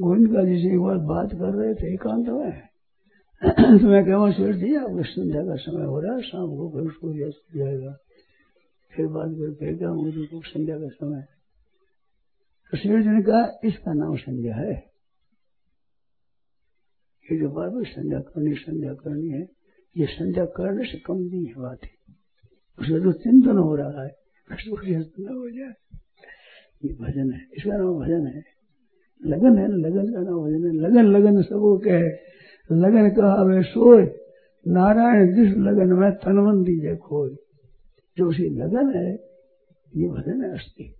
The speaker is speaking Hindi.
गोविंद का जी से एक बार बात कर रहे थे, एकांत में। तो मैं कहूँ सूरज जी आपको संध्या का समय हो रहा है, शाम को फिर अस्त जाएगा। फिर बात कर, फिर क्या मुझे को संध्या का समय तो सूर्य ने कहा, इसका नाम संध्या है। ये जो बार बार संध्या करनी संध्या करनी है, ये संध्या करने से कम नहीं है बात। है उसका जो चिंतन हो रहा है हो जाए। ये भजन है, इसका नाम भजन है। लगन है, लगन का नाम है। लगन लगन सबो कहे। लगन कहा वे सोय नारायण जिस लगन में तनवन दीजे जो उसी लगन है, ये भजन है अस्थि